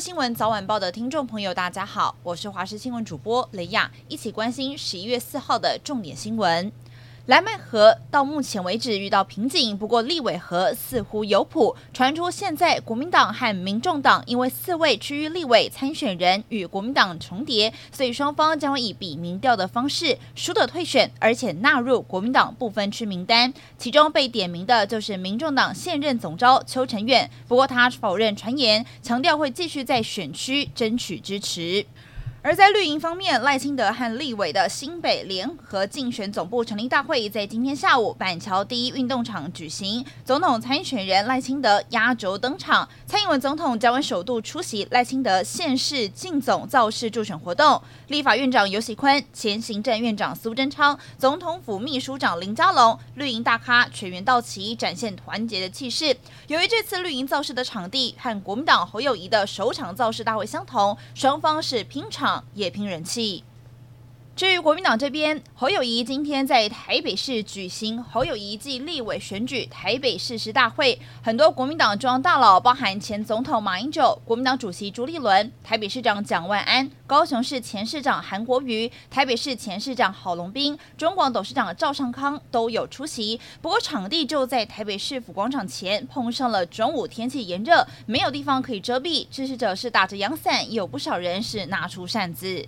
新闻早晚报的听众朋友，大家好，我是华视新闻主播雷亚，一起关心十一月四号的重点新闻。蓝麦河到目前为止遇到瓶颈，不过立委河似乎有谱。传出现在国民党和民众党因为四位区域立委参选人与国民党重叠，所以双方将会以比民调的方式输得退选，而且纳入国民党不分区名单。其中被点名的就是民众党现任总召邱成远，不过他否认传言，强调会继续在选区争取支持。而在绿营方面，赖清德和立委的新北联合竞选总部成立大会在今天下午板桥第一运动场举行，总统参选人赖清德压轴登场，蔡英文总统将会首度出席赖清德县市竞总造势助选活动，立法院长游喜坤、前行政院长苏贞昌、总统府秘书长林佳龙、绿营大咖全员到齐，展现团结的气势。由于这次绿营造势的场地和国民党侯友谊的首场造势大会相同，双方是拼场。也拼人气。至于国民党这边，侯友谊今天在台北市举行侯友谊暨立委选举台北市市大会，很多国民党中央大佬，包含前总统马英九、国民党主席朱立伦、台北市长蒋万安、高雄市前市长韩国瑜、台北市前市长郝龙斌、中广董事长赵尚康都有出席。不过场地就在台北市府广场前，碰上了中午天气炎热，没有地方可以遮蔽，支持者是打着阳伞，有不少人是拿出扇子。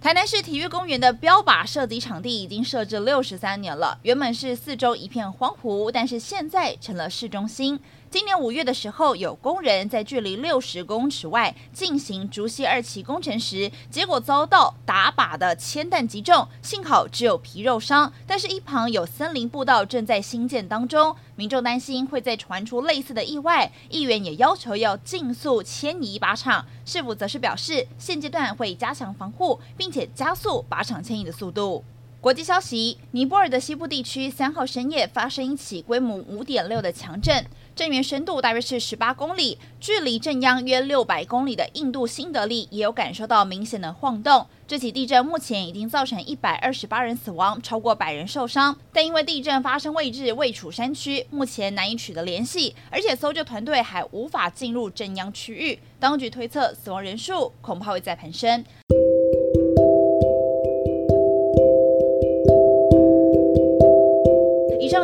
台南市体育公园的标靶射击场地已经设置六十三年了，原本是四周一片荒芜，但是现在成了市中心。今年五月的时候，有工人在距离六十公尺外进行竹溪二期工程时，结果遭到打靶的铅弹击中，幸好只有皮肉伤。但是，一旁有森林步道正在兴建当中，民众担心会再传出类似的意外，议员也要求要尽速迁移靶场。市府则是表示，现阶段会加强防护，并且加速靶场迁移的速度。国际消息：尼泊尔的西部地区三号深夜发生一起规模五点六的强震。震源深度大约是十八公里，距离震央约六百公里的印度新德里也有感受到明显的晃动。这起地震目前已经造成一百二十八人死亡，超过百人受伤。但因为地震发生位置位处山区，目前难以取得联系，而且搜救团队还无法进入震央区域。当局推测死亡人数恐怕会再攀升。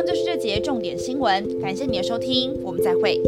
就是这节重点新闻，感谢你的收听，我们再会。